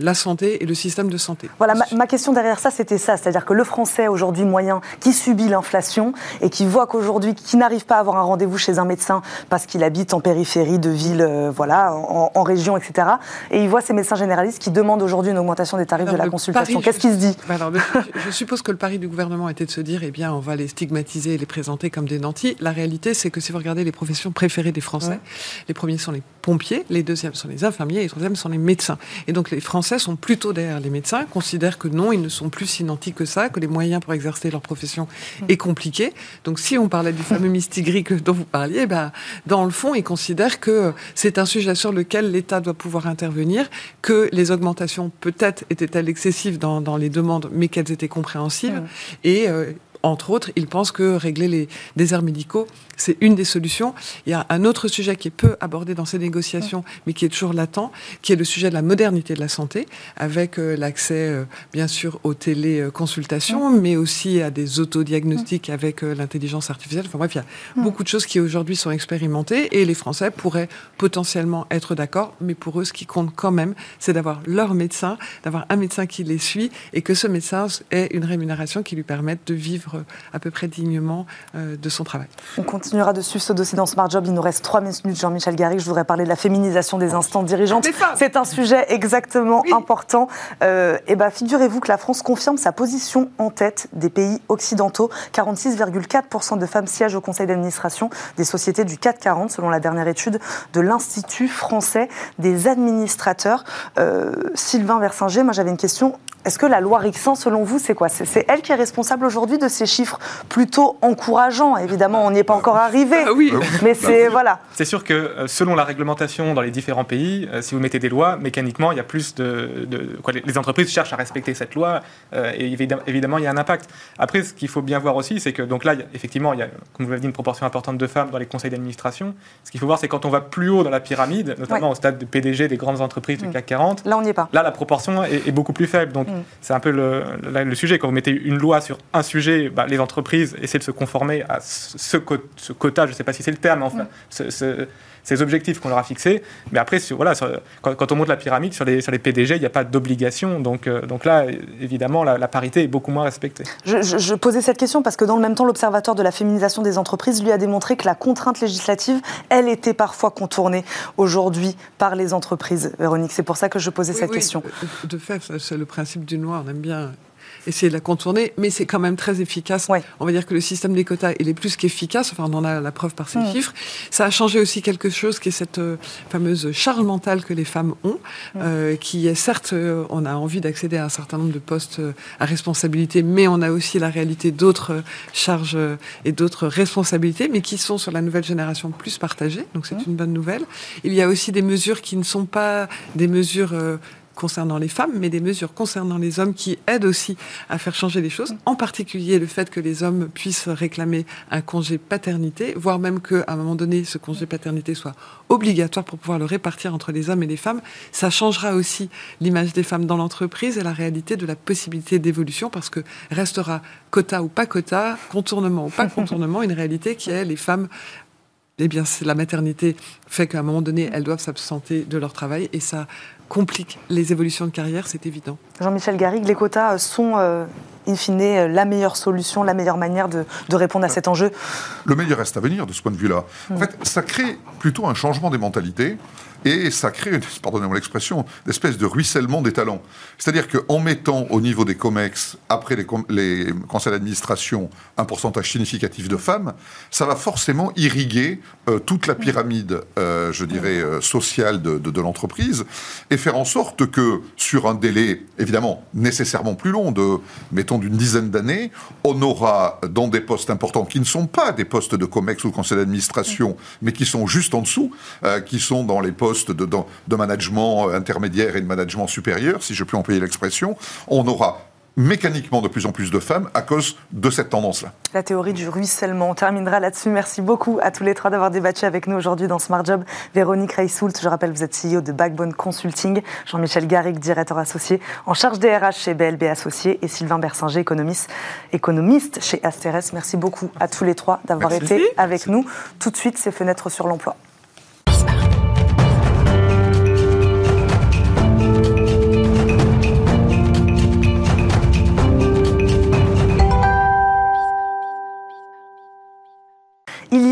la santé et le système de santé. Voilà, ma, question derrière ça, c'était ça. C'est-à-dire que le Français, aujourd'hui moyen, qui subit l'inflation et qui voit qu'aujourd'hui, qui n'arrive pas à avoir un rendez-vous chez un médecin parce qu'il habite en périphérie de ville, euh, voilà, en, région, etc. Et il voit ces médecins généralistes qui demandent aujourd'hui une augmentation des tarifs de la consultation. Qu'est-ce qu'il se dit? bah je, suppose que le pari du gouvernement était de se dire, eh bien, on va les stigmatiser et les présenter comme des nantis. La réalité, c'est que si vous regardez les professions préférées des Français, les premiers sont les pompiers, les deuxièmes sont les infirmiers et les troisièmes sont les médecins. Et donc les Français sont plutôt derrière les médecins, considèrent que non, ils ne sont plus si nantis que ça, que les moyens pour exercer leur profession est compliqué. Donc si on parlait du fameux [LAUGHS] mystigris dont vous parliez, ben, dans le fond, ils considèrent que c'est un sujet sur lequel l'État doit pouvoir intervenir, que les augmentations peut-être étaient-elles excessives dans, dans, les demandes, mais qu'elles étaient compréhensibles. Et euh, entre autres, ils pensent que régler les déserts médicaux, c'est une des solutions. Il y a un autre sujet qui est peu abordé dans ces négociations, mais qui est toujours latent, qui est le sujet de la modernité de la santé, avec euh, l'accès, euh, bien sûr, aux téléconsultations, mais aussi à des autodiagnostics avec euh, l'intelligence artificielle. Enfin bref, il y a beaucoup de choses qui aujourd'hui sont expérimentées et les Français pourraient potentiellement être d'accord, mais pour eux, ce qui compte quand même, c'est d'avoir leur médecin, d'avoir un médecin qui les suit et que ce médecin ait une rémunération qui lui permette de vivre à peu près dignement de son travail. On continuera de suivre ce dossier dans Smart Job. Il nous reste trois minutes, Jean-Michel Garry. Je voudrais parler de la féminisation des instances dirigeantes. C'est un sujet exactement important. Euh, et ben, figurez-vous que la France confirme sa position en tête des pays occidentaux. 46,4% de femmes siègent au conseil d'administration des sociétés du 440, selon la dernière étude de l'Institut français des administrateurs. Euh, Sylvain Versinger, moi j'avais une question. Est-ce que la loi Rixin, selon vous, c'est quoi? C'est elle qui est responsable aujourd'hui de ces chiffres plutôt encourageants? Évidemment, on n'y est pas encore arrivé. Ah oui, mais c'est voilà. C'est sûr que euh, selon la réglementation dans les différents pays, euh, si vous mettez des lois, mécaniquement, il y a plus de, quoi, les entreprises cherchent à respecter cette loi euh, et évidemment, il y a un impact. Après, ce qu'il faut bien voir aussi, c'est que donc là, effectivement, il y a, comme vous l'avez dit, une proportion importante de femmes dans les conseils d'administration. Ce qu'il faut voir, c'est quand on va plus haut dans la pyramide, notamment au stade de PDG des grandes entreprises du mm. CAC 40. Là, on n'y est pas. Là, la proportion est, beaucoup plus faible. Donc, mm. c'est un peu le, le, sujet. Quand vous mettez une loi sur un sujet, bah, les entreprises essaient de se conformer à ce, ce quota, je ne sais pas si c'est le terme, enfin, mm. ces objectifs qu'on leur a fixés. Mais après, voilà, quand, on monte la pyramide, sur les, sur les PDG, il n'y a pas d'obligation. Donc, euh, donc là, évidemment, la, parité est beaucoup moins respectée. Je, posais cette question parce que dans le même temps, l'Observatoire de la féminisation des entreprises lui a démontré que la contrainte législative, elle était parfois contournée aujourd'hui par les entreprises. Véronique, c'est pour ça que je posais cette question. De fait, c'est le principe du noir. On aime bien essayer de la contourner, mais c'est quand même très efficace. On va dire que le système des quotas, il est plus qu'efficace, enfin on en a la preuve par ces chiffres. Ça a changé aussi quelque chose qui est cette euh, fameuse charge mentale que les femmes ont, euh, qui est certes, euh, on a envie d'accéder à un certain nombre de postes à responsabilité, mais on a aussi la réalité d'autres charges et d'autres responsabilités, mais qui sont sur la nouvelle génération plus partagées, donc c'est une bonne nouvelle. Il y a aussi des mesures qui ne sont pas des mesures concernant les femmes, mais des mesures concernant les hommes qui aident aussi à faire changer les choses, en particulier le fait que les hommes puissent réclamer un congé paternité, voire même qu'à un moment donné, ce congé paternité soit obligatoire pour pouvoir le répartir entre les hommes et les femmes. Ça changera aussi l'image des femmes dans l'entreprise et la réalité de la possibilité d'évolution, parce que restera quota ou pas quota, contournement ou pas [LAUGHS] contournement, une réalité qui est les femmes eh bien, la maternité fait qu'à un moment donné, elles doivent s'absenter de leur travail et ça complique les évolutions de carrière, c'est évident. Jean-Michel Garrigue, les quotas sont in fine, la meilleure solution, la meilleure manière de, répondre à cet enjeu Le meilleur reste à venir de ce point de vue-là. En hmm. fait, ça crée plutôt un changement des mentalités et ça crée, [LAUGHS] pardonnez-moi l'expression, une espèce de ruissellement des talents. C'est-à-dire qu'en mettant au niveau des COMEX, après les, les conseils d'administration, un pourcentage significatif de femmes, ça va forcément irriguer euh, toute la pyramide, euh, je dirais, euh, sociale de, de, de l'entreprise, et faire en sorte que, sur un délai, évidemment, nécessairement plus long, de, mettons, d'une dizaine d'années, on aura, dans des postes importants, qui ne sont pas des postes de COMEX ou de conseil d'administration, mais qui sont juste en dessous, qui sont dans les postes de, management intermédiaire et de management supérieur, si je puis employer l'expression, on aura mécaniquement de plus en plus de femmes à cause de cette tendance-là. La théorie du ruissellement. On terminera là-dessus. Merci beaucoup à tous les trois d'avoir débattu avec nous aujourd'hui dans Smart Job. Véronique Reissoult, je rappelle, vous êtes CEO de Backbone Consulting. Jean-Michel Garrigue, directeur associé en charge des RH chez BLB Associés. Et Sylvain Bersinger, économiste, économiste chez Asteres. Merci beaucoup à tous les trois d'avoir été avec nous. Tout de suite, ces fenêtres sur l'emploi.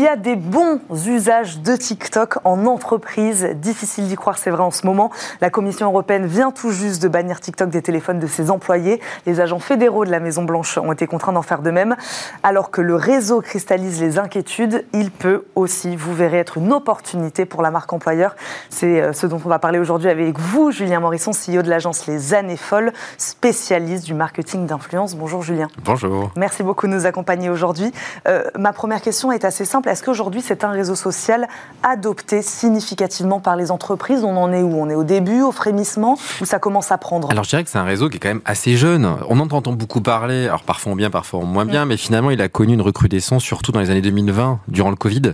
Y a des bons usages de TikTok en entreprise. Difficile d'y croire, c'est vrai en ce moment. La Commission européenne vient tout juste de bannir TikTok des téléphones de ses employés. Les agents fédéraux de la Maison-Blanche ont été contraints d'en faire de même. Alors que le réseau cristallise les inquiétudes, il peut aussi, vous verrez, être une opportunité pour la marque employeur. C'est euh, ce dont on va parler aujourd'hui avec vous, Julien Morisson, CEO de l'agence Les Années Folles, spécialiste du marketing d'influence. Bonjour Julien. Bonjour. Merci beaucoup de nous accompagner aujourd'hui. Euh, ma première question est assez simple. Est-ce qu'aujourd'hui, c'est un réseau social adopté significativement par les entreprises On en est où? On est au début, au frémissement, ou ça commence à prendre? Alors, je dirais que c'est un réseau qui est quand même assez jeune. On en entend beaucoup parler, alors parfois en bien, parfois en moins bien, mm. mais finalement, il a connu une recrudescence, surtout dans les années 2020, durant le Covid.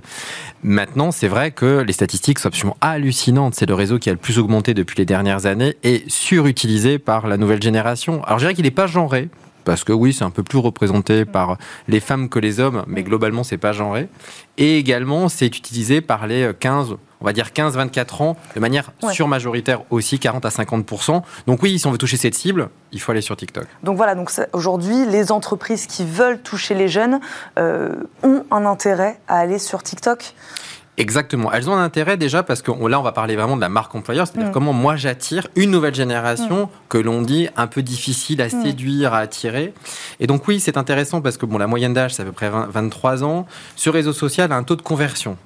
Maintenant, c'est vrai que les statistiques sont absolument hallucinantes. C'est le réseau qui a le plus augmenté depuis les dernières années et surutilisé par la nouvelle génération. Alors, je dirais qu'il n'est pas genré parce que oui, c'est un peu plus représenté par les femmes que les hommes, mais globalement, c'est pas genré. Et également, c'est utilisé par les 15, on va dire 15-24 ans, de manière surmajoritaire aussi, 40 à 50% Donc oui, si on veut toucher cette cible, il faut aller sur TikTok. Donc voilà, donc aujourd'hui, les entreprises qui veulent toucher les jeunes euh, ont un intérêt à aller sur TikTok? Exactement. Elles ont un intérêt déjà parce que là, on va parler vraiment de la marque employeur, c'est-à-dire mm. comment moi j'attire une nouvelle génération que l'on dit un peu difficile à séduire, à attirer. Et donc oui, c'est intéressant parce que bon, la moyenne d'âge, c'est à peu près 23 ans. Ce réseau social a un taux de conversion.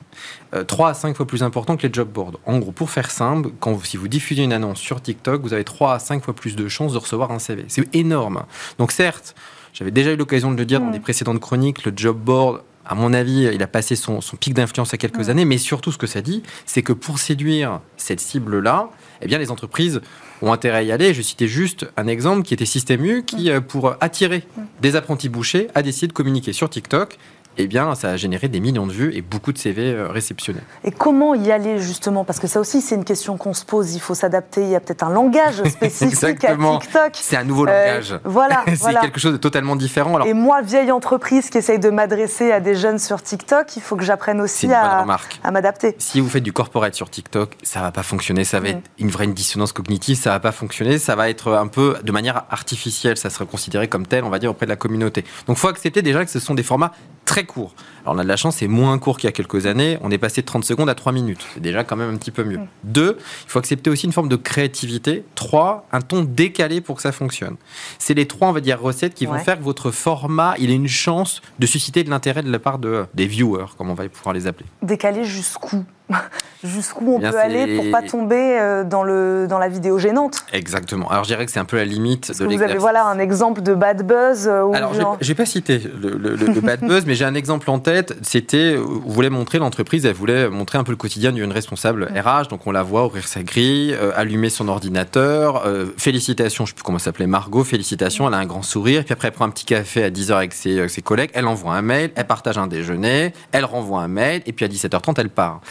3 euh, à 5 fois plus important que les job boards. En gros, pour faire simple, quand si vous diffusez une annonce sur TikTok, vous avez 3 à 5 fois plus de chances de recevoir un CV. C'est énorme. Donc certes, j'avais déjà eu l'occasion de le dire dans des précédentes chroniques, le job board à mon avis, il a passé son, pic d'influence à quelques années, mais surtout ce que ça dit, c'est que pour séduire cette cible-là, eh bien, les entreprises ont intérêt à y aller. Je citais juste un exemple qui était Système U, qui, euh, pour attirer des apprentis bouchers, a décidé de communiquer sur TikTok eh bien, ça a généré des millions de vues et beaucoup de CV euh, réceptionnés. Et comment y aller justement? Parce que ça aussi, c'est une question qu'on se pose. Il faut s'adapter. Il y a peut-être un langage [LAUGHS] spécifique à TikTok. C'est un nouveau langage. Euh, voilà. [LAUGHS] c'est quelque chose de totalement différent. Alors... Et moi, vieille entreprise qui essaye de m'adresser à des jeunes sur TikTok, il faut que j'apprenne aussi à, à m'adapter. Si vous faites du corporate sur TikTok, ça va pas fonctionner. Ça va mm. être une vraie dissonance cognitive. Ça va pas fonctionner. Ça va être un peu de manière artificielle. Ça sera considéré comme tel, on va dire, auprès de la communauté. Donc, faut accepter déjà que ce sont des formats très court. Alors on a de la chance, c'est moins court qu'il y a quelques années. On est passé de 30 secondes à 3 minutes. C'est déjà quand même un petit peu mieux. Mm. Deux, il faut accepter aussi une forme de créativité. Trois, un ton décalé pour que ça fonctionne. C'est les trois, on va dire, recettes qui vont faire que votre format, il a une chance de susciter de l'intérêt de la part de, des viewers, comme on va pouvoir les appeler. Décalé jusqu'où? [LAUGHS] jusqu'où on peut aller pour pas tomber euh, dans, le, dans la vidéo gênante. Exactement. Alors je dirais que c'est un peu la limite de Vous avez voilà, un exemple de bad buzz euh, Alors genre... j'ai pas cité le, bad buzz, [LAUGHS] mais j'ai un exemple en tête. C'était, vous voulez montrer l'entreprise, elle voulait montrer un peu le quotidien d'une responsable RH. Donc on la voit ouvrir sa grille, euh, allumer son ordinateur. félicitations, je sais plus comment s'appelait, Margot, félicitations, elle a un grand sourire. Puis après elle prend un petit café à 10h avec ses, ses collègues, elle envoie un mail, elle partage un déjeuner, elle renvoie un mail, et puis à 17h30 elle part.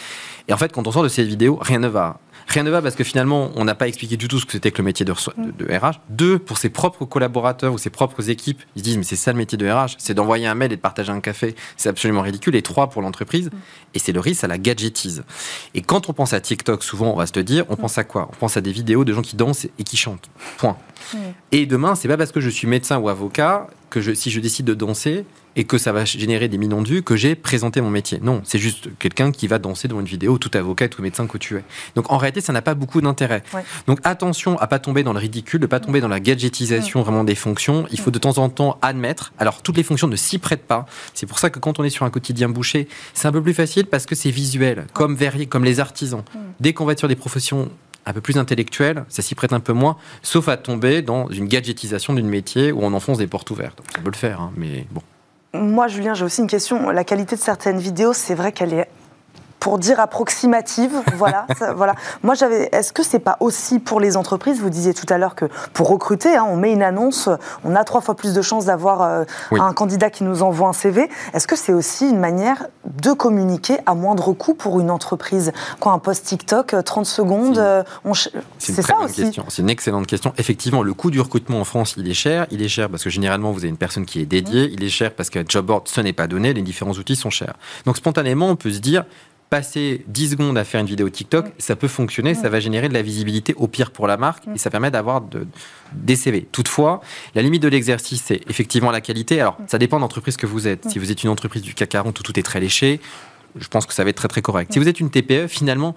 Et en fait, quand on sort de ces vidéos, rien ne va. Rien ne va parce que finalement, on n'a pas expliqué du tout ce que c'était que le métier de, de, RH. Deux, pour ses propres collaborateurs ou ses propres équipes, ils disent mais c'est ça le métier de RH, c'est d'envoyer un mail et de partager un café. C'est absolument ridicule. Et trois, pour l'entreprise, et c'est le risque à la gadgetise. Et quand on pense à TikTok, souvent, on va se dire, on pense à quoi? On pense à des vidéos de gens qui dansent et qui chantent. Point. Et demain, c'est pas parce que je suis médecin ou avocat que je, si je décide de danser et que ça va générer des millions de vues que j'ai présenté mon métier. Non, c'est juste quelqu'un qui va danser devant une vidéo, tout avocat, tout médecin que tu es. Donc en réalité, ça n'a pas beaucoup d'intérêt. Donc attention à pas tomber dans le ridicule, de pas tomber dans la gadgetisation vraiment des fonctions. Il faut de temps en temps admettre. Alors toutes les fonctions ne s'y prêtent pas. C'est pour ça que quand on est sur un quotidien bouché, c'est un peu plus facile parce que c'est visuel, comme verrier, comme les artisans. Dès qu'on va être sur des professions un peu plus intellectuel, ça s'y prête un peu moins, sauf à tomber dans une gadgetisation d'une métier où on enfonce des portes ouvertes. Ça peut le faire, hein, mais bon. Moi, Julien, j'ai aussi une question. La qualité de certaines vidéos, c'est vrai qu'elle est pour dire approximative. Voilà, [LAUGHS] voilà. Moi, j'avais. Est-ce que c'est pas aussi pour les entreprises? Vous disiez tout à l'heure que pour recruter, hein, on met une annonce, on a trois fois plus de chances d'avoir euh, un candidat qui nous envoie un CV. Est-ce que c'est aussi une manière de communiquer à moindre coût pour une entreprise? Quoi, un post TikTok, 30 euh, secondes, euh, c'est ça aussi? C'est une excellente question. Effectivement, le coût du recrutement en France, il est cher. Il est cher parce que généralement, vous avez une personne qui est dédiée. Il est cher parce qu'à job board, ce n'est pas donné. Les différents outils sont chers. Donc spontanément, on peut se dire passer 10 secondes à faire une vidéo TikTok, ça peut fonctionner, ça va générer de la visibilité au pire pour la marque et ça permet d'avoir de, des CV. Toutefois, la limite de l'exercice, c'est effectivement la qualité. Alors, ça dépend de l'entreprise que vous êtes. Si vous êtes une entreprise du CAC 40 où tout est très léché, je pense que ça va être très très correct. Si vous êtes une TPE, finalement,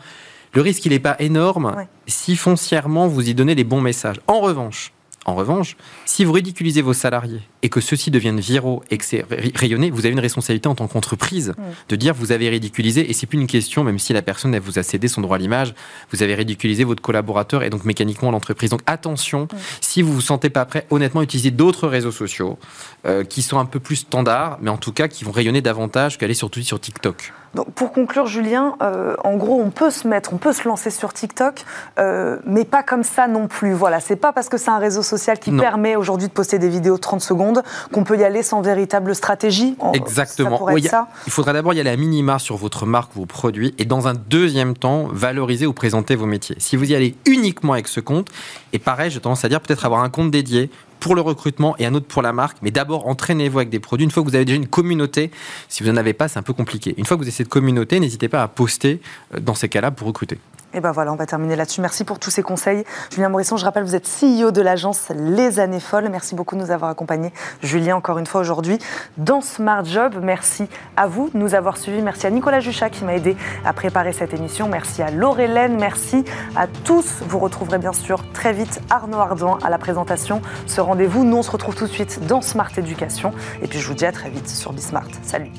le risque, il n'est pas énorme si foncièrement vous y donnez les bons messages. En revanche, en revanche, si vous ridiculisez vos salariés et que ceux-ci deviennent viraux et que c'est rayonné, vous avez une responsabilité en tant qu'entreprise de dire vous avez ridiculisé et c'est plus une question, même si la personne elle vous a cédé son droit à l'image, vous avez ridiculisé votre collaborateur et donc mécaniquement l'entreprise. Donc attention, si vous vous sentez pas prêt, honnêtement, utilisez d'autres réseaux sociaux euh, qui sont un peu plus standards, mais en tout cas qui vont rayonner davantage qu'aller surtout sur TikTok. Donc, pour conclure, Julien, euh, en gros, on peut se mettre, on peut se lancer sur TikTok, euh, mais pas comme ça non plus. Voilà, c'est pas parce que c'est un réseau social qui permet aujourd'hui de poster des vidéos de 30 secondes qu'on peut y aller sans véritable stratégie. Exactement. il faudra d'abord y aller à minima sur votre marque, vos produits, et dans un deuxième temps, valoriser ou présenter vos métiers. Si vous y allez uniquement avec ce compte, et pareil, j'ai tendance à dire peut-être avoir un compte dédié pour le recrutement et un autre pour la marque. Mais d'abord, entraînez-vous avec des produits. Une fois que vous avez déjà une communauté, si vous n'en avez pas, c'est un peu compliqué. Une fois que vous avez cette communauté, n'hésitez pas à poster euh, dans ces cas-là pour recruter. Et ben voilà, on va terminer là-dessus. Merci pour tous ces conseils. Julien Morisson, je rappelle, vous êtes CEO de l'agence Les Années Folles. Merci beaucoup de nous avoir accompagnés. Julien, encore une fois aujourd'hui, dans Smart Job. Merci à vous de nous avoir suivis. Merci à Nicolas Juchat qui m'a aidé à préparer cette émission. Merci à Laurélène. Merci à tous. Vous retrouverez bien sûr très vite Arnaud Ardan à la présentation. Ce rendez-vous, nous on se retrouve tout de suite dans Smart Éducation. Et puis je vous dis à très vite sur Bismart. Salut.